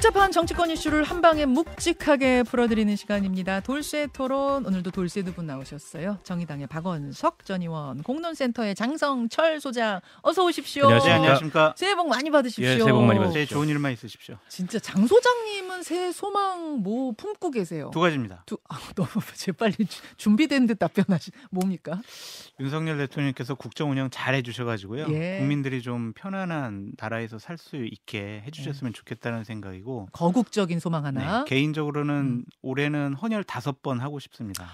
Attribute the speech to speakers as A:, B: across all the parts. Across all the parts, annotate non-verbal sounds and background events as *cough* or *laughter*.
A: 복잡한 정치권 이슈를 한 방에 묵직하게 풀어드리는 시간입니다. 돌쇠 토론 오늘도 돌쇠 두 분 나오셨어요. 정의당의 박원석 전 의원, 공론센터의 장성철 소장 어서 오십시오.
B: 안녕하십니까. 네, 안녕하십니까.
A: 새해 복 많이 받으십시오.
B: 예, 새해 복 많이 받으십시오. 좋은 일만 있으십시오.
A: 진짜 장 소장님은 새해 소망 뭐 품고 계세요?
B: 두 가지입니다.
A: 두, 아, 너무 *laughs* 재빨리 준비된 듯 답변하시 뭡니까?
B: 윤석열 대통령께서 국정 운영 잘 해주셔가지고요. 예. 국민들이 좀 편안한 나라에서 살 수 있게 해주셨으면 예. 좋겠다는 생각이고
A: 거국적인 소망 하나.
B: 네, 개인적으로는 음. 올해는 헌혈 다섯 번 하고 싶습니다.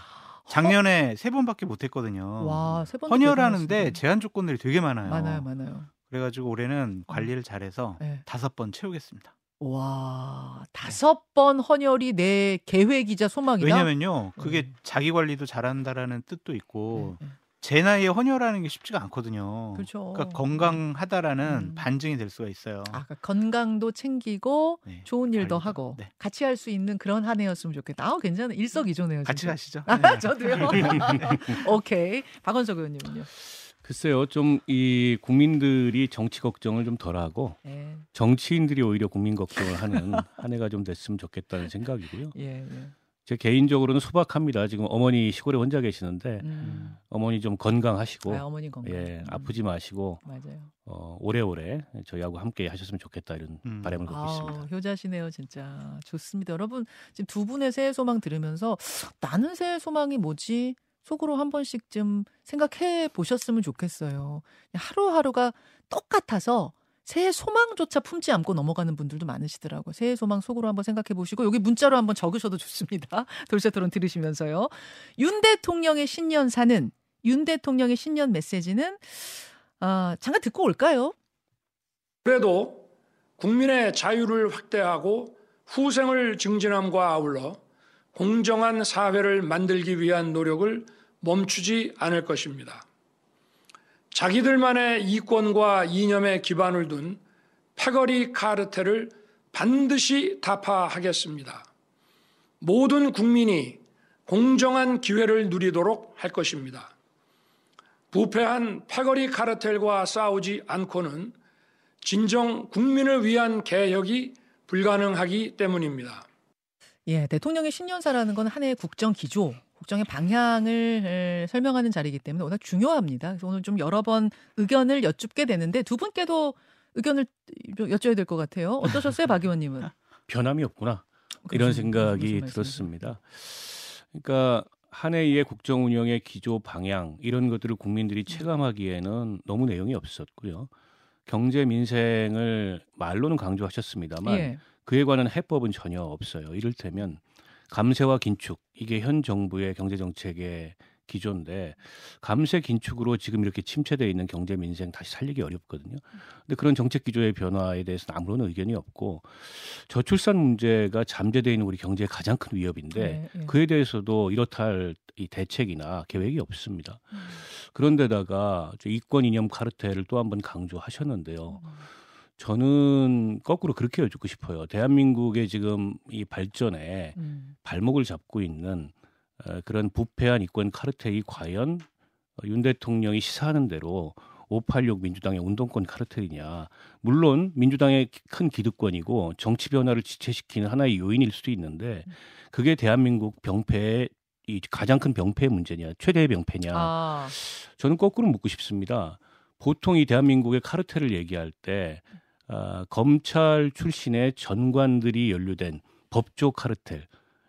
B: 작년에 세 번밖에 못했거든요. 와, 세 번. 헌혈하는데 제한 조건들이 되게 많아요.
A: 많아요, 많아요.
B: 그래가지고 올해는 어. 관리를 잘해서 네. 다섯 번 채우겠습니다.
A: 와, 다섯 번 헌혈이 내 계획이자 소망이다.
B: 왜냐면요, 그게 음. 자기 관리도 잘한다라는 뜻도 있고 네, 네. 제 나이에 헌혈하는 게 쉽지가 않거든요. 그렇죠. 그러니까 건강하다라는 음. 반증이 될 수가 있어요.
A: 아, 그러니까 건강도 챙기고 네. 좋은 일도 알죠. 하고 네. 같이 할 수 있는 그런 한 해였으면 좋겠다. 아, 괜찮아. 일석이조네요.
B: 같이 가시죠.
A: 아, 네. 저도요. *laughs* 오케이. 박원석 의원님은요.
C: 글쎄요, 좀 이 국민들이 정치 걱정을 좀 덜하고 네. 정치인들이 오히려 국민 걱정을 하는 한 해가 좀 됐으면 좋겠다는 생각이고요. 예, 예. 제 개인적으로는 소박합니다. 지금 어머니 시골에 혼자 계시는데 음. 어머니 좀 건강하시고
A: 아, 어머니 건강.
C: 예, 음. 아프지 마시고 맞아요. 어, 오래오래 저희하고 함께 하셨으면 좋겠다 이런 음. 바람을 갖고 있습니다.
A: 효자시네요, 진짜. 좋습니다. 여러분 지금 두 분의 새해 소망 들으면서 나는 새해 소망이 뭐지? 속으로 한 번씩 좀 생각해 보셨으면 좋겠어요. 하루하루가 똑같아서 새해 소망조차 품지 않고 넘어가는 분들도 많으시더라고요. 새해 소망 속으로 한번 생각해 보시고 여기 문자로 한번 적으셔도 좋습니다. *laughs* 돌쇠토론 들으시면서요. 윤 대통령의 신년사는 윤 대통령의 신년 메시지는 아, 잠깐 듣고 올까요?
D: 그래도 국민의 자유를 확대하고 후생을 증진함과 아울러 공정한 사회를 만들기 위한 노력을 멈추지 않을 것입니다. 자기들만의 이권과 이념에 기반을 둔 패거리 카르텔을 반드시 타파하겠습니다. 모든 국민이 공정한 기회를 누리도록 할 것입니다. 부패한 패거리 카르텔과 싸우지 않고는 진정 국민을 위한 개혁이 불가능하기 때문입니다.
A: 예, 대통령의 신년사라는 건 한 해의 국정 기조, 국정의 방향을 설명하는 자리이기 때문에 워낙 중요합니다. 그래서 오늘 좀 여러 번 의견을 여쭙게 되는데 두 분께도 의견을 여쭤야 될 것 같아요. 어떠셨어요, 박 의원님은? *laughs*
C: 변함이 없구나 이런 생각이 들었습니다. 그러니까 한 해의 국정 운영의 기조 방향 이런 것들을 국민들이 네. 체감하기에는 너무 내용이 없었고요. 경제 민생을 말로는 강조하셨습니다만 예. 그에 관한 해법은 전혀 없어요. 이를테면 감세와 긴축 이게 현 정부의 경제 정책의 기조인데 감세 긴축으로 지금 이렇게 침체되어 있는 경제 민생 다시 살리기 어렵거든요. 근데 그런 정책 기조의 변화에 대해서는 아무런 의견이 없고 저출산 문제가 잠재되어 있는 우리 경제의 가장 큰 위협인데 네, 네. 그에 대해서도 이렇다 할 이 대책이나 계획이 없습니다. 음. 그런데다가 이권 이념 카르텔을 또 한 번 강조하셨는데요. 음. 저는 거꾸로 그렇게 여쭙고 싶어요. 대한민국의 지금 이 발전에 음. 발목을 잡고 있는 어, 그런 부패한 이권 카르텔이 과연 윤 대통령이 시사하는 대로 586 민주당의 운동권 카르텔이냐. 물론 민주당의 큰 기득권이고 정치 변화를 지체시키는 하나의 요인일 수도 있는데 그게 대한민국 병폐의 이 가장 큰 병폐의 문제냐, 최대의 병폐냐. 아. 저는 거꾸로 묻고 싶습니다. 보통 이 대한민국의 카르텔을 얘기할 때 어, 검찰 출신의 전관들이 연루된 법조 카르텔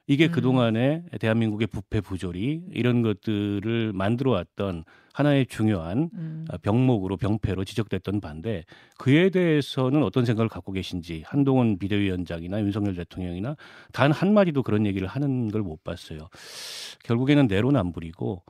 C: 이게 음. 그동안에 대한민국의 부패 부조리 이런 것들을 만들어 왔던 하나의 중요한 음. 아, 병목으로 병폐로 지적됐던 반대 그에 대해서는 어떤 생각을 갖고 계신지 한동훈 비대위원장이나 윤석열 대통령이나 단 한마디도 그런 얘기를 하는 걸 못 봤어요. 결국에는 내로남불이고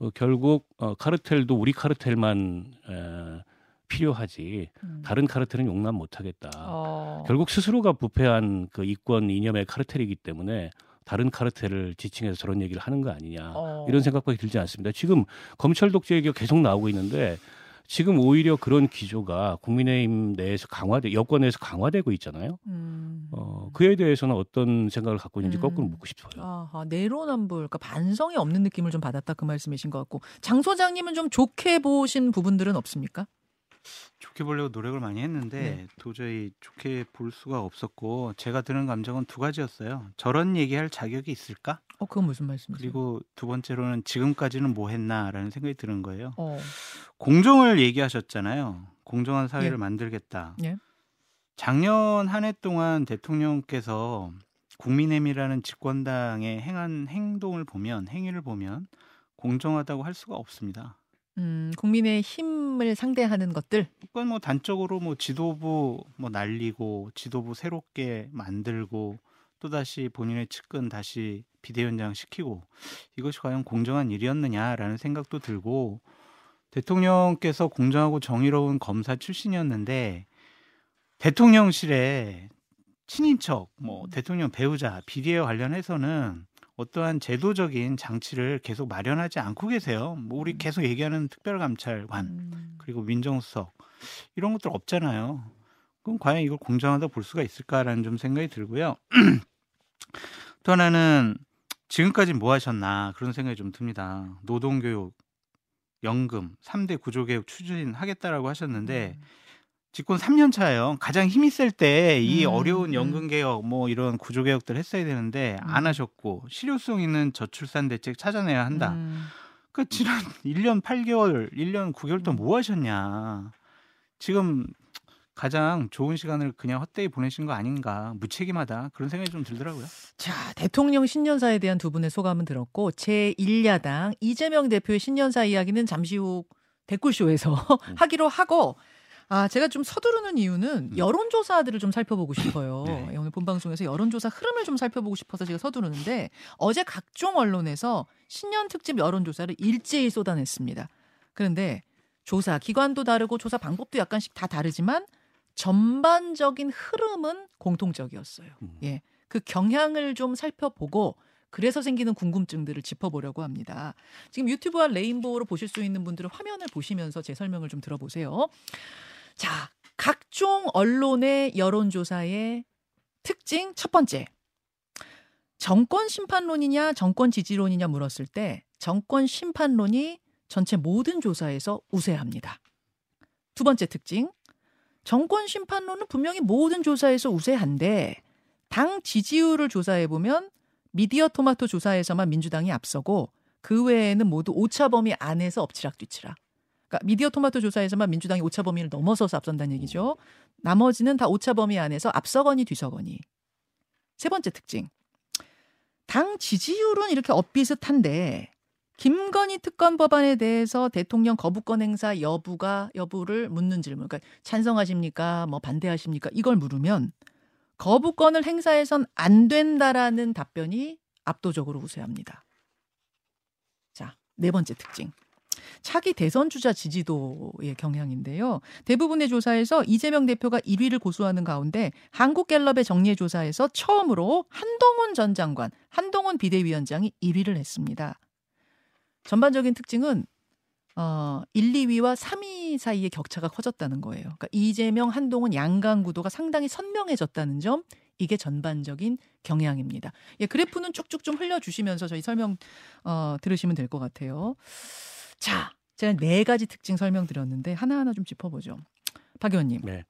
C: 어, 결국 어, 카르텔도 우리 카르텔만 에, 필요하지 음. 다른 카르텔은 용납 못하겠다. 어. 결국 스스로가 부패한 그 이권 이념의 카르텔이기 때문에 다른 카르텔을 지칭해서 저런 얘기를 하는 거 아니냐 어. 이런 생각밖에 들지 않습니다. 지금 검찰 독재 얘기가 계속 나오고 있는데 지금 오히려 그런 기조가 국민의힘 내에서 강화돼 여권에서 강화되고 있잖아요. 음. 어, 그에 대해서는 어떤 생각을 갖고 있는지 음. 거꾸로 묻고 싶어요.
A: 아하, 내로남불, 그러니까 반성이 없는 느낌을 좀 받았다 그 말씀이신 것 같고 장 소장님은 좀 좋게 보신 부분들은 없습니까?
B: 좋게 보려고 노력을 많이 했는데 네. 도저히 좋게 볼 수가 없었고 제가 드는 감정은 두 가지였어요. 저런 얘기할 자격이 있을까?
A: 어, 그건 무슨 말씀이세요?
B: 그리고 두 번째로는 지금까지는 뭐 했나라는 생각이 드는 거예요. 어. 공정을 얘기하셨잖아요. 공정한 사회를 예. 만들겠다. 예. 작년 한 해 동안 대통령께서 국민의힘이라는 집권당의 행한 행동을 보면 행위를 보면 공정하다고 할 수가 없습니다.
A: 음, 국민의 힘을 상대하는 것들.
B: 그건 뭐 단적으로 뭐 지도부 뭐 날리고 지도부 새롭게 만들고 또 다시 본인의 측근 다시 비대위원장 시키고 이것이 과연 공정한 일이었느냐라는 생각도 들고 대통령께서 공정하고 정의로운 검사 출신이었는데 대통령실에 친인척, 뭐 대통령 배우자, 비리에 관련해서는 어떠한 제도적인 장치를 계속 마련하지 않고 계세요. 뭐 우리 음. 계속 얘기하는 특별감찰관 음. 그리고 민정수석 이런 것들 없잖아요. 그럼 과연 이걸 공정하다 볼 수가 있을까라는 좀 생각이 들고요. *clears throat* 또 하나는 지금까지 뭐 하셨나 그런 생각이 좀 듭니다. 노동교육, 연금, 3대 구조개혁 추진하겠다라고 하셨는데 음. 집권 3년 차예요. 가장 힘이 셀 때이 음, 어려운 음. 연금 개혁 뭐 이런 구조 개혁들 했어야 되는데 음. 안 하셨고 실효성 있는 저출산 대책 찾아내야 한다. 음. 그 지난 1년 8개월, 1년 9개월 동안 뭐 하셨냐. 지금 가장 좋은 시간을 그냥 헛되이 보내신 거 아닌가 무책임하다 그런 생각이 좀 들더라고요.
A: 자 대통령 신년사에 대한 두 분의 소감은 들었고 제 1야당 이재명 대표의 신년사 이야기는 잠시 후 댓글쇼에서 *laughs* 음. 하기로 하고 아, 제가 좀 서두르는 이유는 음. 여론조사들을 좀 살펴보고 *laughs* 싶어요. 네. 오늘 본방송에서 여론조사 흐름을 좀 살펴보고 싶어서 제가 서두르는데 어제 각종 언론에서 신년 특집 여론조사를 일제히 쏟아냈습니다. 그런데 조사 기관도 다르고 조사 방법도 약간씩 다 다르지만 전반적인 흐름은 공통적이었어요. 음. 예. 그 경향을 좀 살펴보고 그래서 생기는 궁금증들을 짚어보려고 합니다. 지금 유튜브와 레인보우로 보실 수 있는 분들은 화면을 보시면서 제 설명을 좀 들어보세요. 자, 각종 언론의 여론조사의 특징 첫 번째. 정권 심판론이냐 정권 지지론이냐 물었을 때 정권 심판론이 전체 모든 조사에서 우세합니다. 두 번째 특징. 정권 심판론은 분명히 모든 조사에서 우세한데 당 지지율을 조사해 보면 미디어 토마토 조사에서만 민주당이 앞서고 그 외에는 모두 오차 범위 안에서 엎치락뒤치락. 그러니까 미디어 토마토 조사에서만 민주당이 오차 범위를 넘어서서 앞선다는 얘기죠. 나머지는 다 오차 범위 안에서 앞서거니 뒤서거니. 세 번째 특징. 당 지지율은 이렇게 엇비슷한데 김건희 특검 법안에 대해서 대통령 거부권 행사 여부가 여부를 묻는 질문. 그러니까 찬성하십니까? 뭐 반대하십니까? 이걸 물으면 거부권을 행사해선 안 된다라는 답변이 압도적으로 우세합니다. 자, 네 번째 특징. 차기 대선 주자 지지도의 경향인데요. 대부분의 조사에서 이재명 대표가 1위를 고수하는 가운데 한국갤럽의 정리의 조사에서 처음으로 한동훈 전 장관, 한동훈 비대위원장이 1위를 했습니다. 전반적인 특징은 어, 1, 2위와 3위 사이의 격차가 커졌다는 거예요. 그러니까 이재명, 한동훈 양강 구도가 상당히 선명해졌다는 점, 이게 전반적인 경향입니다. 예, 그래프는 쭉쭉 좀 흘려주시면서 저희 설명 어, 들으시면 될 것 같아요. 자, 제가 네 가지 특징 설명드렸는데 하나하나 좀 짚어보죠. 박 의원님. 네.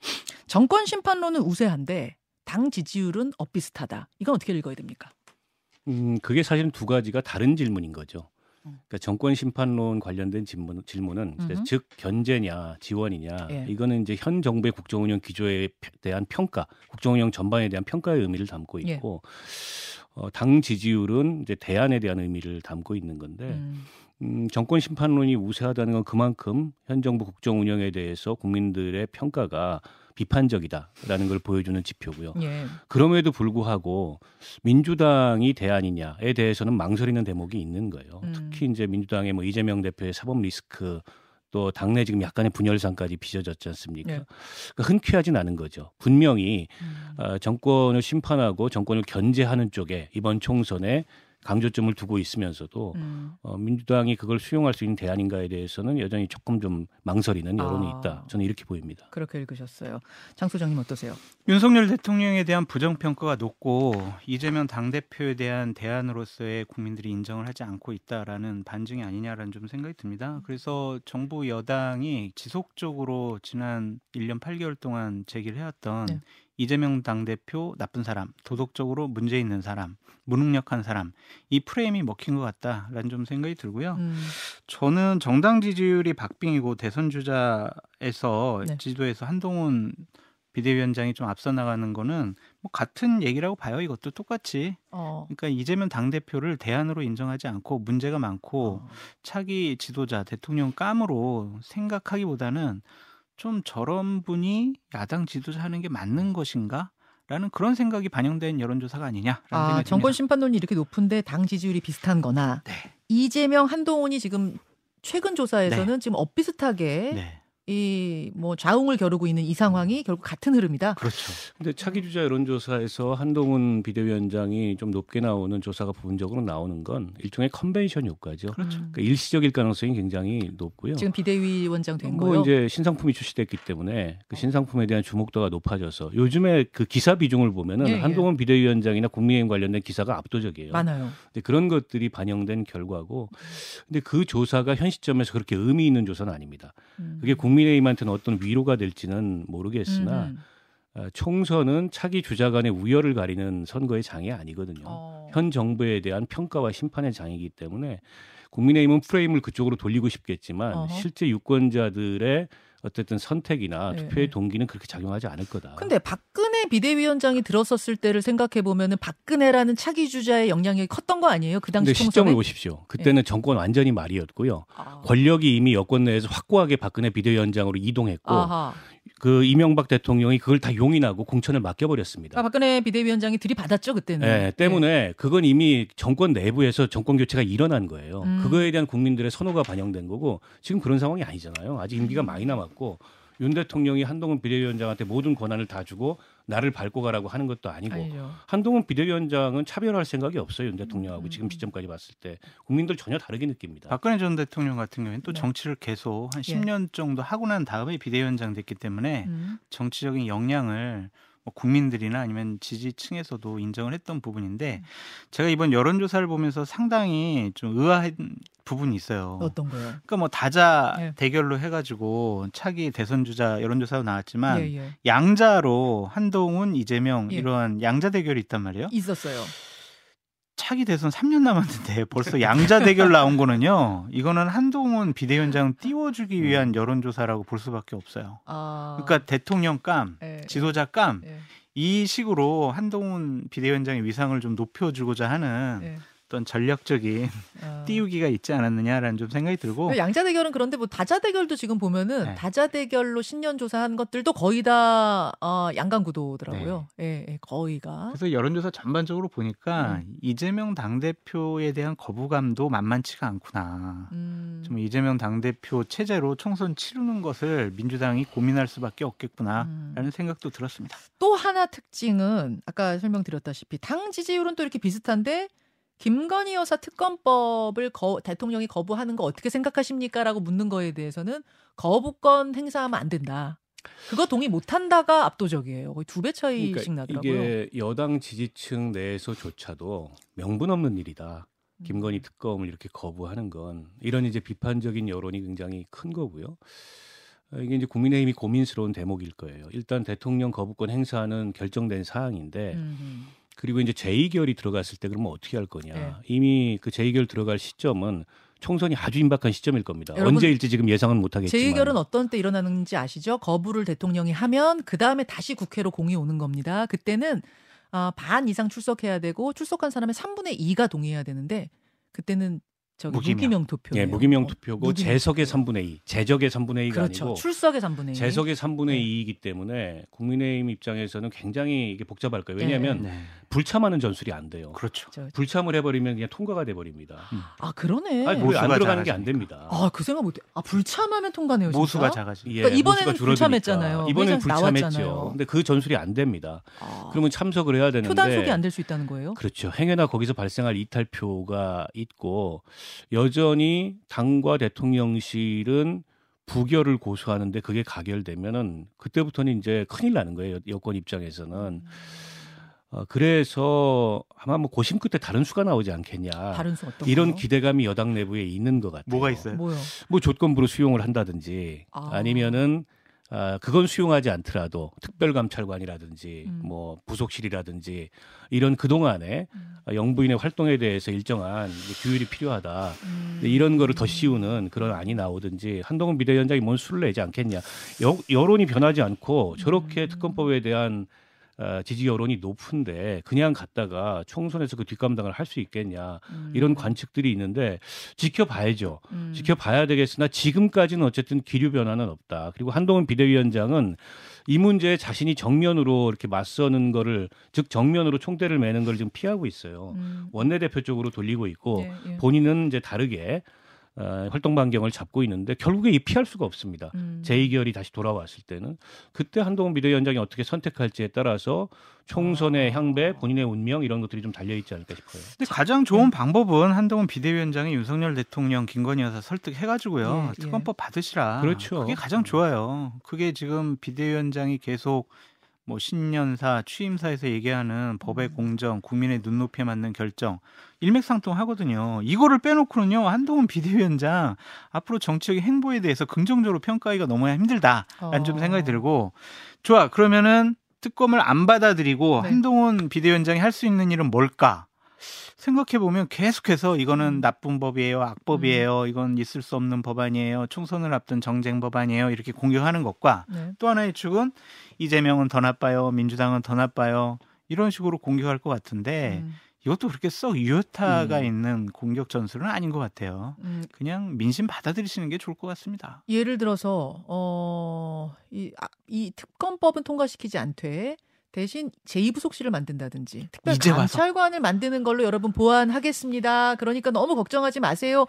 A: 정권 심판론은 우세한데 당 지지율은 엇비슷하다. 이건 어떻게 읽어야 됩니까?
C: 음, 그게 사실은 두 가지가 다른 질문인 거죠. 음. 그러니까 정권 심판론 관련된 질문, 질문은 음흠. 즉 견제냐 지원이냐 예. 이거는 이제 현 정부의 국정운영 기조에 대한 평가, 국정운영 전반에 대한 평가의 의미를 담고 예. 있고 예. 어, 당 지지율은 이제 대안에 대한 의미를 담고 있는 건데 음. 음, 정권 심판론이 우세하다는 건 그만큼 현 정부 국정 운영에 대해서 국민들의 평가가 비판적이다라는 걸 보여주는 지표고요. 예. 그럼에도 불구하고 민주당이 대안이냐에 대해서는 망설이는 대목이 있는 거예요. 음. 특히 이제 민주당의 뭐 이재명 대표의 사법 리스크 또 당내 지금 약간의 분열상까지 빚어졌지 않습니까? 네. 그러니까 흔쾌하진 않은 거죠. 분명히 음. 어, 정권을 심판하고 정권을 견제하는 쪽에 이번 총선에 강조점을 두고 있으면서도 음. 어, 민주당이 그걸 수용할 수 있는 대안인가에 대해서는 여전히 조금 좀 망설이는 여론이 아. 있다. 저는 이렇게 보입니다.
A: 그렇게 읽으셨어요. 장 소장님 어떠세요?
B: 윤석열 대통령에 대한 부정 평가가 높고 이재명 당 대표에 대한 대안으로서의 국민들이 인정을 하지 않고 있다라는 반증이 아니냐라는 좀 생각이 듭니다. 그래서 정부 여당이 지속적으로 지난 1년 8개월 동안 제기를 해왔던 네. 이재명 당대표 나쁜 사람, 도덕적으로 문제 있는 사람, 무능력한 사람 이 프레임이 먹힌 것 같다라는 좀 생각이 들고요. 음. 저는 정당 지지율이 박빙이고 대선 주자에서 네. 지도에서 한동훈 비대위원장이 좀 앞서 나가는 거는 뭐 같은 얘기라고 봐요. 이것도 똑같이. 어. 그러니까 이재명 당 대표를 대안으로 인정하지 않고 문제가 많고 어. 차기 지도자 대통령 감으로 생각하기보다는 좀 저런 분이 야당 지도자 하는 게 맞는 것인가? 라는 그런 생각이 반영된 여론조사가 아니냐라는 아,
A: 정권 심판론이 이렇게 높은데 당 지지율이 비슷한 거나 네. 이재명 한동훈이 지금 최근 조사에서는 네. 지금 엇비슷하게 네. 이 뭐 좌웅을 겨루고 있는 이 상황이 결국 같은 흐름이다.
B: 그렇죠.
C: 근데 차기 주자 여론조사에서 한동훈 비대위원장이 좀 높게 나오는 조사가 부분적으로 나오는 건 일종의 컨벤션 효과죠. 그렇죠. 그러니까 일시적일 가능성이 굉장히 높고요.
A: 지금 비대위원장 된
C: 뭐
A: 거요.
C: 이제 신상품이 출시됐기 때문에 그 신상품에 대한 주목도가 높아져서 요즘에 그 기사 비중을 보면은 예, 예. 한동훈 비대위원장이나 국민의힘 관련된 기사가 압도적이에요.
A: 많아요.
C: 근데 그런 것들이 반영된 결과고, 근데 그 조사가 현 시점에서 그렇게 의미 있는 조사는 아닙니다. 음. 그게 국 국민의힘한테는 어떤 위로가 될지는 모르겠으나 음. 어, 총선은 차기 주자 간의 우열을 가리는 선거의 장이 아니거든요. 어. 현 정부에 대한 평가와 심판의 장이기 때문에 국민의힘은 프레임을 그쪽으로 돌리고 싶겠지만 어허. 실제 유권자들의 어쨌든 선택이나 네. 투표의 동기는 그렇게 작용하지 않을 거다.
A: 근데 박근혜 비대위원장이 들었었을 때를 생각해 보면은 박근혜라는 차기 주자의 영향력이 컸던 거 아니에요? 그 당시
C: 총선에? 시점을 보십시오. 그때는 네. 정권 완전히 말이었고요. 아. 권력이 이미 여권 내에서 확고하게 박근혜 비대위원장으로 이동했고 아하. 그 이명박 대통령이 그걸 다 용인하고 공천을 맡겨버렸습니다.
A: 아, 박근혜 비대위원장이 들이받았죠 그때는.
C: 네, 때문에 네. 그건 이미 정권 내부에서 정권 교체가 일어난 거예요. 음. 그거에 대한 국민들의 선호가 반영된 거고 지금 그런 상황이 아니잖아요. 아직 임기가 음. 많이 남았고 윤 대통령이 한동훈 비대위원장한테 모든 권한을 다 주고 나를 밟고 가라고 하는 것도 아니고 아니죠. 한동훈 비대위원장은 차별할 생각이 없어요 윤 대통령하고 음. 지금 시점까지 봤을 때 국민들 전혀 다르게 느낍니다.
B: 박근혜 전 대통령 같은 경우에는 또 네. 정치를 계속 한 10년 예. 정도 하고 난 다음에 비대위원장 됐기 때문에 음. 정치적인 역량을 뭐 국민들이나 아니면 지지층에서도 인정을 했던 부분인데 음. 제가 이번 여론조사를 보면서 상당히 좀 의아한 부분이 있어요.
A: 어떤 거요?
B: 그러니까 뭐 다자 예. 대결로 해가지고 차기 대선 주자 여론조사도 나왔지만 예, 예. 양자로 한동훈, 이재명 예. 이러한 양자 대결이 있단 말이에요.
A: 있었어요.
B: 차기 대선 3년 남았는데 *laughs* 벌써 양자 대결 나온 거는요. 이거는 한동훈 비대위원장 띄워주기 음. 위한 여론조사라고 볼 수밖에 없어요. 아... 그러니까 대통령 감, 에, 예. 지도자 감, 에. 예. 이 식으로 한동훈 비대위원장의 위상을 좀 높여주고자 하는 에. 예. 어떤 전략적인 어. *laughs* 띄우기가 있지 않았느냐라는 좀 생각이 들고
A: 양자 대결은 그런데 뭐 다자 대결도 지금 보면은 네. 다자 대결로 신년 조사한 것들도 거의 다 어, 양강 구도더라고요. 네. 예, 예, 거의가.
B: 그래서 여론조사 전반적으로 보니까 음. 이재명 당 대표에 대한 거부감도 만만치가 않구나. 음. 좀 이재명 당 대표 체제로 총선 치르는 것을 민주당이 고민할 수밖에 없겠구나라는 음. 생각도 들었습니다.
A: 또 하나 특징은 아까 설명드렸다시피 당 지지율은 또 이렇게 비슷한데 김건희 여사 특검법을 거, 대통령이 거부하는 거 어떻게 생각하십니까? 라고 묻는 거에 대해서는 거부권 행사하면 안 된다. 그거 동의 못 한다가 압도적이에요. 거의 두 배 차이씩 그러니까 나더라고요.
C: 이게 여당 지지층 내에서조차도 명분 없는 일이다. 김건희 음. 특검을 이렇게 거부하는 건 이런 이제 비판적인 여론이 굉장히 큰 거고요. 어, 이게 이제 국민의힘이 고민스러운 대목일 거예요. 일단 대통령 거부권 행사는 결정된 사항인데 음. 그리고 이제 제2결이 들어갔을 때 그러면 어떻게 할 거냐. 네. 이미 그 제2결 들어갈 시점은 총선이 아주 임박한 시점일 겁니다. 언제일지 지금 예상은 못 하겠지만.
A: 제2결은 어떤 때 일어나는지 아시죠? 거부를 대통령이 하면 그 다음에 다시 국회로 공이 오는 겁니다. 그때는 어, 반 이상 출석해야 되고 출석한 사람의 3분의 2가 동의해야 되는데 그때는 저기 무기명, 투표.
C: 예, 무기명 투표고 어, 재석의 3분의 2, 재적의 3분의 2가
A: 그렇죠.
C: 아니고
A: 출석의 3분의 2.
C: 재석의 3분의 네. 2이기 때문에 국민의힘 입장에서는 굉장히 이게 복잡할 거예요. 왜냐하면 네. 네. 불참하는 전술이 안 돼요.
B: 그렇죠.
C: 불참을 해버리면 그냥 통과가 돼 버립니다.
A: 음. 아 그러네.
C: 아니, 안 들어가는 게 안 됩니다.
A: 아 그 생각 못해. 아 불참하면 통과네요. 진짜?
B: 모수가 작아지.
A: 예, 그러니까 이번에는 불참했잖아요.
C: 이번엔 불참했죠. 근데 그 전술이 안 됩니다. 아. 그러면 참석을 해야 되는데
A: 표 단속이 안 될 수 있다는 거예요?
C: 그렇죠. 행여나 거기서 발생할 이탈표가 있고 여전히 당과 대통령실은 부결을 고수하는데 그게 가결되면은 그때부터는 이제 큰일 나는 거예요. 여권 입장에서는. 음. 어, 그래서 아마 뭐 고심 끝에 다른 수가 나오지 않겠냐.
A: 다른 수 어떤
C: 이런
A: 거요?
C: 기대감이 여당 내부에 있는 것 같아요.
B: 뭐가 있어요?
A: 뭐요?
C: 뭐 조건부로 수용을 한다든지 아. 니면은 아, 그건 수용하지 않더라도 특별감찰관이라든지 음. 뭐 부속실이라든지 이런 그동안에 음. 영부인의 활동에 대해서 일정한 규율이 필요하다. 음. 이런 거를 더 씌우는 그런 안이 나오든지 한동훈 비대위원장이 뭔 수를 내지 않겠냐. 여, 여론이 변하지 않고 저렇게 음. 특검법에 대한 어, 지지 여론이 높은데 그냥 갔다가 총선에서 그 뒷감당을 할 수 있겠냐 음. 이런 관측들이 있는데 지켜봐야죠. 음. 지켜봐야 되겠으나 지금까지는 어쨌든 기류 변화는 없다. 그리고 한동훈 비대위원장은 이 문제에 자신이 정면으로 이렇게 맞서는 거를 즉 정면으로 총대를 매는 걸 지금 피하고 있어요. 음. 원내대표 쪽으로 돌리고 있고 예, 예. 본인은 이제 다르게 어, 활동 반경을 잡고 있는데 결국에 이 피할 수가 없습니다. 음. 제2결이 다시 돌아왔을 때는 그때 한동훈 비대위원장이 어떻게 선택할지에 따라서 총선의 아. 향배, 본인의 운명 이런 것들이 좀 달려 있지 않을까 싶어요.
B: 근데 가장 좋은 네. 방법은 한동훈 비대위원장이 윤석열 대통령, 김건희 여사 설득해가지고요 예, 예. 특검법 받으시라.
C: 그렇죠.
B: 그게 가장 좋아요. 그게 지금 비대위원장이 계속 뭐 신년사, 취임사에서 얘기하는 법의 음. 공정, 국민의 눈높이에 맞는 결정 일맥상통하거든요. 이거를 빼놓고는요 한동훈 비대위원장 앞으로 정치적인 행보에 대해서 긍정적으로 평가하기가 너무 힘들다라는 어. 좀 생각이 들고 좋아 그러면은 특검을 안 받아들이고 네. 한동훈 비대위원장이 할 수 있는 일은 뭘까? 생각해 보면 계속해서 이거는 음. 나쁜 법이에요, 악법이에요, 음. 이건 있을 수 없는 법안이에요, 총선을 앞둔 정쟁 법안이에요 이렇게 공격하는 것과 네. 또 하나의 축은 이재명은 더 나빠요, 민주당은 더 나빠요 이런 식으로 공격할 것 같은데 음. 이것도 그렇게 썩 유효타가 음. 있는 공격 전술은 아닌 것 같아요. 음. 그냥 민심 받아들이시는 게 좋을 것 같습니다.
A: 예를 들어서 어, 이, 아, 이 특검법은 통과시키지 않되 대신 제2부속실을 만든다든지 특별 감찰관을 만드는 걸로 여러분 보완하겠습니다. 그러니까 너무 걱정하지 마세요.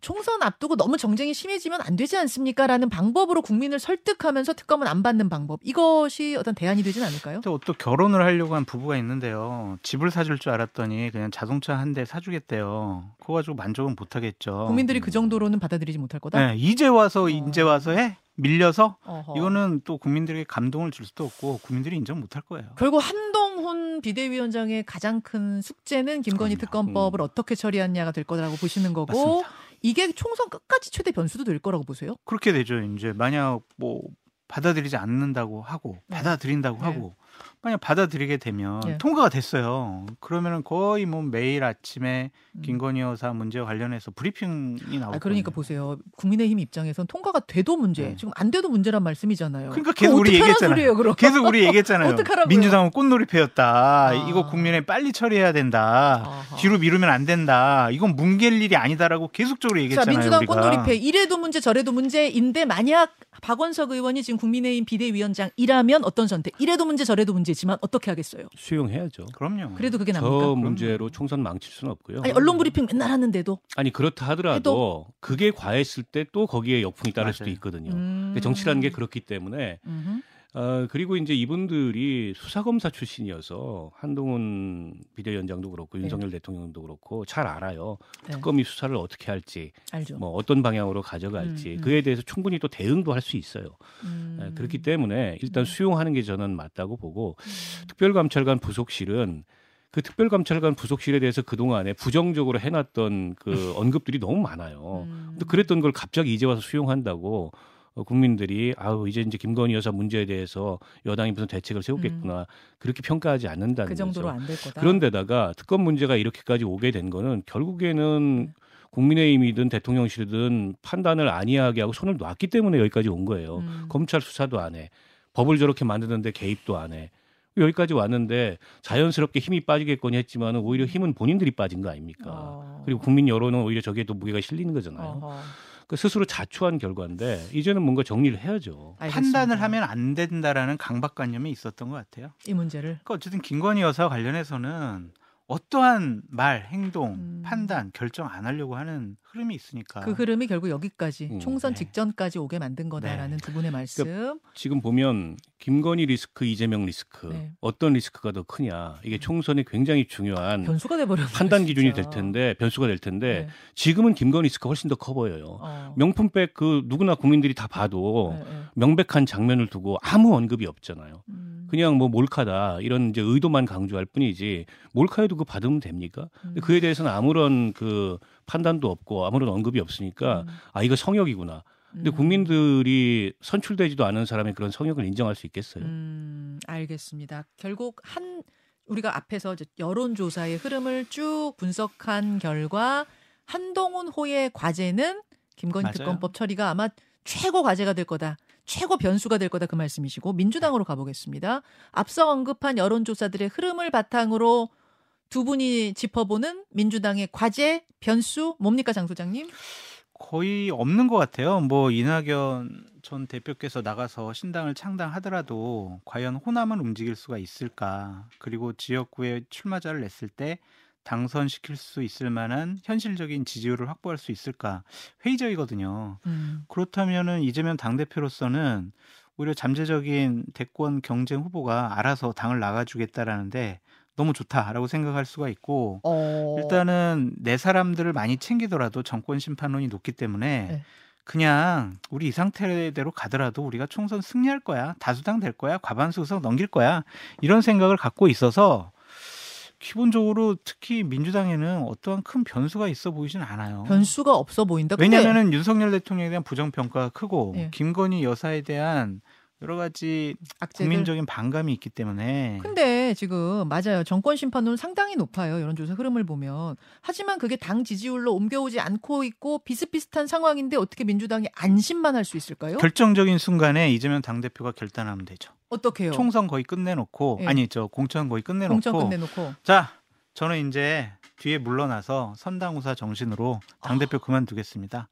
A: 총선 앞두고 너무 정쟁이 심해지면 안 되지 않습니까? 라는 방법으로 국민을 설득하면서 특검은 안 받는 방법. 이것이 어떤 대안이 되진 않을까요?
B: 또, 또 결혼을 하려고 한 부부가 있는데요. 집을 사줄 줄 알았더니 그냥 자동차 한 대 사주겠대요. 그거 가지고 만족은 못 하겠죠.
A: 국민들이 그 정도로는 받아들이지 못할 거다?
B: 네, 이제 와서, 어. 이제 와서 해? 밀려서 어허. 이거는 또 국민들에게 감동을 줄 수도 없고 국민들이 인정 못할 거예요.
A: 결국 한동훈 비대위원장의 가장 큰 숙제는 김건희 그럼요. 특검법을 음. 어떻게 처리하냐가 될 거라고 보시는 거고 맞습니다. 이게 총선 끝까지 최대 변수도 될 거라고 보세요?
B: 그렇게 되죠. 이제 만약 뭐 받아들이지 않는다고 하고 네. 받아들인다고 네. 하고 만약 받아들이게 되면 네. 통과가 됐어요. 그러면은 거의 뭐 매일 아침에 음. 김건희 여사 문제와 관련해서 브리핑이 나오고. 아,
A: 그러니까 보세요. 국민의힘 입장에선 통과가 돼도 문제, 네. 지금 안 돼도 문제란 말씀이잖아요.
B: 그러니까 계속 우리 얘기했잖아요. 소리예요, 계속 우리 얘기했잖아요. 민주당은 꽃놀이패였다. 아. 이거 국민에 빨리 처리해야 된다. 아하. 뒤로 미루면 안 된다. 이건 뭉갤 일이 아니다라고 계속적으로 얘기했잖아요. 자,
A: 민주당 우리가. 꽃놀이패 이래도 문제 저래도 문제인데 만약 박원석 의원이 지금 국민의힘 비대위원장이라면 어떤 선택? 이래도 문제 저래도 문제 지만 어떻게 하겠어요?
C: 수용해야죠.
B: 그럼요.
A: 그래도 그게 납니까?
C: 저 문제로 총선 망칠 수는 없고요.
A: 아니, 언론 브리핑 맨날 하는데도
C: 아니 그렇다 하더라도 해도? 그게 과했을 때 또 거기에 역풍이 따를 맞아요. 수도 있거든요. 음... 정치라는 게 그렇기 때문에 음흠. 어, 그리고 이제 이분들이 수사검사 출신이어서 한동훈 비대위원장도 그렇고 네. 윤석열 대통령도 그렇고 잘 알아요. 네. 특검이 수사를 어떻게 할지,
A: 알죠.
C: 뭐 어떤 방향으로 가져갈지 음, 음. 그에 대해서 충분히 또 대응도 할 수 있어요. 음. 네, 그렇기 때문에 일단 네. 수용하는 게 저는 맞다고 보고 음. 특별감찰관 부속실은 그 특별감찰관 부속실에 대해서 그동안에 부정적으로 해놨던 그 *laughs* 언급들이 너무 많아요. 음. 근데 그랬던 걸 갑자기 이제 와서 수용한다고 어, 국민들이 아우 이제 이제 김건희 여사 문제에 대해서 여당이 무슨 대책을 세우겠구나 음. 그렇게 평가하지 않는다는
A: 그 정도로
C: 안
A: 될 거다.
C: 그런데다가 특검 문제가 이렇게까지 오게 된 거는 결국에는 네. 국민의힘이든 대통령실이든 판단을 안이하게 하고 손을 놨기 때문에 여기까지 온 거예요. 음. 검찰 수사도 안 해. 법을 저렇게 만드는데 개입도 안 해. 여기까지 왔는데 자연스럽게 힘이 빠지겠거니 했지만 오히려 힘은 본인들이 빠진 거 아닙니까? 어. 그리고 국민 여론은 오히려 저기에 또 무게가 실리는 거잖아요. 어허. 그 스스로 자초한 결과인데 이제는 뭔가 정리를 해야죠.
B: 알겠습니다. 판단을 하면 안 된다라는 강박관념이 있었던 것 같아요.
A: 이 문제를.
B: 그러니까 어쨌든 김건희 여사 관련해서는 어떠한 말, 행동, 음. 판단, 결정 안 하려고 하는 흐름이 있으니까.
A: 그 흐름이 결국 여기까지 음, 총선 네. 직전까지 오게 만든 거다라는 네. 두 분의 말씀. 그러니까
C: 지금 보면 김건희 리스크, 이재명 리스크 네. 어떤 리스크가 더 크냐 이게 음. 총선이 굉장히 중요한
A: 변수가 돼버려
C: 판단 기준이 될 텐데 변수가 될 텐데 네. 지금은 김건희 리스크가 훨씬 더 커 보여요. 어. 명품백 그 누구나 국민들이 다 봐도 네, 네. 명백한 장면을 두고 아무 언급이 없잖아요. 음. 그냥 뭐 몰카다 이런 이제 의도만 강조할 뿐이지 몰카에도 그 받으면 됩니까? 음. 그에 대해서는 아무런 그 판단도 없고 아무런 언급이 없으니까 음. 아 이거 성역이구나. 근데 음. 국민들이 선출되지도 않은 사람의 그런 성역을 인정할 수 있겠어요? 음,
A: 알겠습니다. 결국 한 우리가 앞에서 여론조사의 흐름을 쭉 분석한 결과 한동훈 호의 과제는 김건희 맞아요. 특검법 처리가 아마 최고 과제가 될 거다. 최고 변수가 될 거다 그 말씀이시고 민주당으로 가보겠습니다. 앞서 언급한 여론조사들의 흐름을 바탕으로 두 분이 짚어보는 민주당의 과제 변수 뭡니까 장 소장님?
B: 거의 없는 것 같아요. 뭐 이낙연 전 대표께서 나가서 신당을 창당하더라도 과연 호남은 움직일 수가 있을까? 그리고 지역구에 출마자를 냈을 때 당선시킬 수 있을 만한 현실적인 지지율을 확보할 수 있을까 회의적이거든요. 음. 그렇다면은 이재명 당 대표로서는 오히려 잠재적인 대권 경쟁 후보가 알아서 당을 나가주겠다라는데 너무 좋다라고 생각할 수가 있고 어... 일단은 내 사람들을 많이 챙기더라도 정권 심판론이 높기 때문에 네. 그냥 우리 이 상태대로 가더라도 우리가 총선 승리할 거야 다수당 될 거야 과반수 의석 넘길 거야 이런 생각을 갖고 있어서 기본적으로 특히 민주당에는 어떠한 큰 변수가 있어 보이진 않아요.
A: 변수가 없어 보인다.
B: 왜냐하면 윤석열 대통령에 대한 부정 평가가 크고 예. 김건희 여사에 대한 여러 가지 악재들. 국민적인 반감이 있기 때문에.
A: 근데 지금 맞아요. 정권 심판은 상당히 높아요. 여론조사 흐름을 보면. 하지만 그게 당 지지율로 옮겨오지 않고 있고 비슷비슷한 상황인데 어떻게 민주당이 안심만 할 수 있을까요?
B: 결정적인 순간에 이재명 당대표가 결단하면 되죠.
A: 어떻게요?
B: 총선 거의 끝내놓고 네. 아니 저 공천 거의 끝내놓고
A: 공천 끝내놓고
B: 자 저는 이제 뒤에 물러나서 선당우사 정신으로 당대표 아. 그만두겠습니다.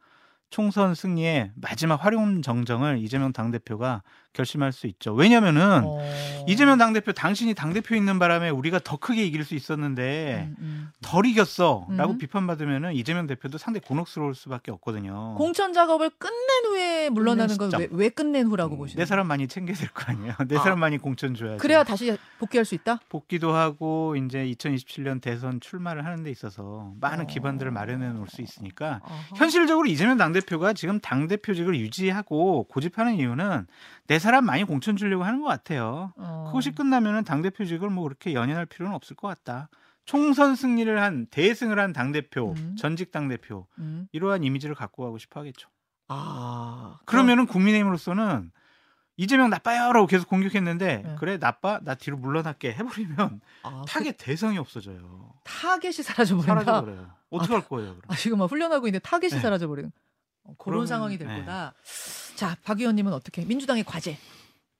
B: 총선 승리의 마지막 활용 정정을 이재명 당대표가 결심할 수 있죠. 왜냐면은 어... 이재명 당대표 당신이 당대표 있는 바람에 우리가 더 크게 이길 수 있었는데 음, 음. 덜 이겼어 라고 음. 비판받으면은 이재명 대표도 상당히 곤혹스러울 수밖에 없거든요.
A: 공천 작업을 끝낸 후에 물러나는 건 왜 왜 끝낸 후라고 음, 보시나요?
B: 내 사람 많이 챙겨야 될 거 아니에요. *laughs* 내 아. 사람 많이 공천 줘야지.
A: 그래야 다시 복귀할 수 있다?
B: 복귀도 하고 이제 2027년 대선 출마를 하는 데 있어서 많은 어... 기반들을 마련해 놓을 수 있으니까 어허. 현실적으로 이재명 당대표가 지금 당대표직을 유지하고 고집하는 이유는 내 사람 많이 공천 주려고 하는 것 같아요. 어. 그것이 끝나면은 당 대표직을 뭐 그렇게 연연할 필요는 없을 것 같다. 총선 승리를 한 대승을 한 당 대표, 음. 전직 당 대표 음. 이러한 이미지를 갖고 가고 싶어 하겠죠. 아 그러면은 국민의힘으로서는 이재명 나빠요라고 계속 공격했는데 네. 그래 나빠 나 뒤로 물러날게 해버리면 아, 그 타겟 그... 대상이 없어져요.
A: 타겟이 사라져버린다.
B: 사라져버려요. 어떻게 아, 할 거예요? 그럼?
A: 아, 지금 막 훈련하고 있는데 타겟이 네. 사라져버리는 어, 그런 그러면, 상황이 될 네. 거다. 자, 박 의원님은 어떻게? 민주당의 과제.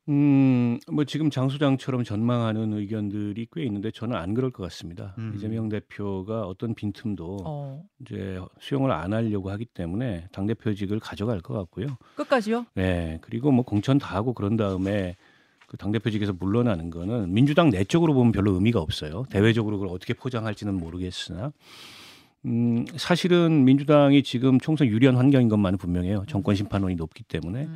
C: 음, 뭐 지금 장 소장처럼 전망하는 의견들이 꽤 있는데 저는 안 그럴 것 같습니다. 음. 이재명 대표가 어떤 빈틈도 어. 이제 수용을 안 하려고 하기 때문에 당 대표직을 가져갈 것 같고요.
A: 끝까지요?
C: 네. 그리고 뭐 공천 다 하고 그런 다음에 그 당 대표직에서 물러나는 거는 민주당 내적으로 보면 별로 의미가 없어요. 대외적으로 그걸 어떻게 포장할지는 모르겠으나 음, 사실은 민주당이 지금 총선 유리한 환경인 것만은 분명해요. 정권 심판론이 높기 때문에.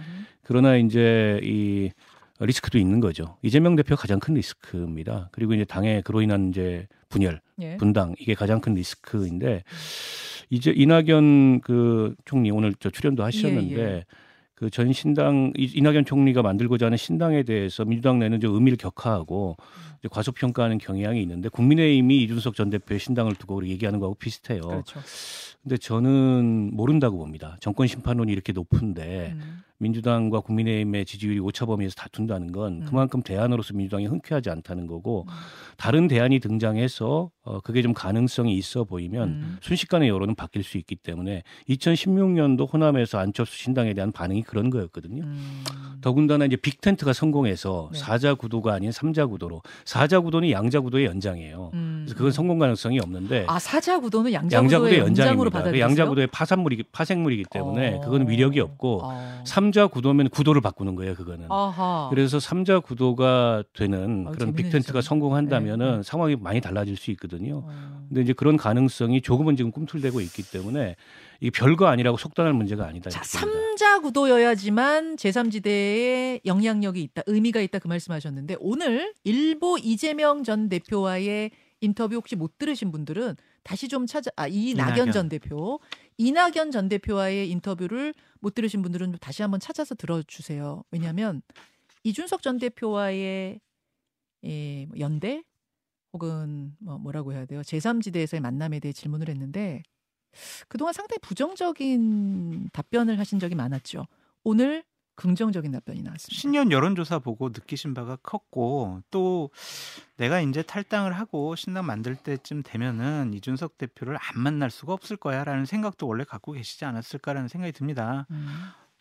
C: 그러나 이제 이 리스크도 있는 거죠. 이재명 대표 가장 큰 리스크입니다. 그리고 이제 당의 그로 인한 이제 분열, 예. 분당 이게 가장 큰 리스크인데 이제 이낙연 그 총리 오늘 저 출연도 하셨는데 예, 예. 그 전 신당 이낙연 총리가 만들고자 하는 신당에 대해서 민주당 내는 좀 의미를 격하하고 이제 과소평가하는 경향이 있는데 국민의힘이 이준석 전 대표의 신당을 두고 얘기하는 거하고 비슷해요. 그렇죠. 근데 저는 모른다고 봅니다. 정권 심판론이 이렇게 높은데 음. 민주당과 국민의힘의 지지율이 오차범위에서 다툰다는 건 음. 그만큼 대안으로서 민주당이 흔쾌하지 않다는 거고 음. 다른 대안이 등장해서 어, 그게 좀 가능성이 있어 보이면 음. 순식간에 여론은 바뀔 수 있기 때문에 2016년도 호남에서 안철수 신당에 대한 반응이 그런 거였거든요. 음. 더군다나 이제 빅텐트가 성공해서 네. 사자 구도가 아닌 삼자 구도로 사자 구도는 양자 구도의 연장이에요. 음. 그래서 그건 성공 가능성이 없는데
A: 아 사자 구도는 양자, 양자 구도의 연장으로 받아
C: 양자 구도의 파산물이 파생물이기 때문에 어. 그건 위력이 없고 어. 삼자 구도면 구도를 바꾸는 거예요. 그거는. 아하. 그래서 삼자 구도가 되는 아, 그런 빅텐트가 성공한다면은 네. 상황이 많이 달라질 수 있거든요. 어. 근데 이제 그런 가능성이 조금은 지금 꿈틀대고 있기 때문에 이게 별거 아니라고 속단할 문제가 아니다.
A: 자, 삼자 구도여야지만 제3지대에 영향력이 있다, 의미가 있다 그 말씀하셨는데 오늘 일보 이재명 전 대표와의 인터뷰 혹시 못 들으신 분들은 다시 좀 찾아 아 이낙연, 이낙연. 전 대표 이낙연 전 대표와의 인터뷰를 못 들으신 분들은 다시 한번 찾아서 들어주세요. 왜냐하면 이준석 전 대표와의 예, 뭐 연대 혹은 뭐 뭐라고 해야 돼요? 제3지대에서의 만남에 대해 질문을 했는데 그동안 상당히 부정적인 답변을 하신 적이 많았죠. 오늘 긍정적인 답변이 나왔습니다.
B: 신년 여론조사 보고 느끼신 바가 컸고 또 내가 이제 탈당을 하고 신당 만들 때쯤 되면은 이준석 대표를 안 만날 수가 없을 거야라는 생각도 원래 갖고 계시지 않았을까라는 생각이 듭니다. 음.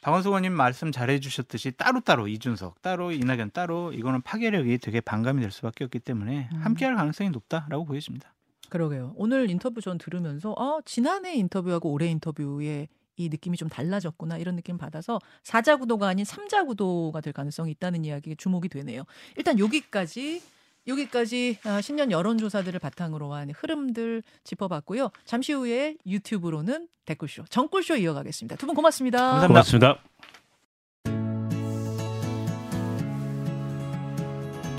B: 박원석 의원님 말씀 잘해주셨듯이 따로따로 이준석, 따로 이낙연, 따로 이거는 파괴력이 되게 반감이 될 수밖에 없기 때문에 음. 함께할 가능성이 높다라고 보여집니다.
A: 그러게요. 오늘 인터뷰 전 들으면서 아, 지난해 인터뷰하고 올해 인터뷰의 이 느낌이 좀 달라졌구나 이런 느낌 받아서 사자 구도가 아닌 삼자 구도가 될 가능성이 있다는 이야기에 주목이 되네요. 일단 여기까지 여기까지 아, 신년 여론조사들을 바탕으로 한 흐름들 짚어봤고요. 잠시 후에 유튜브로는 댓글쇼, 정꿀쇼 이어가겠습니다. 두 분 고맙습니다.
C: 감사합니다. 고맙습니다.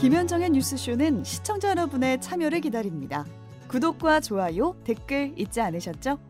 E: 김현정의 뉴스쇼는 시청자 여러분의 참여를 기다립니다. 구독과 좋아요, 댓글 잊지 않으셨죠?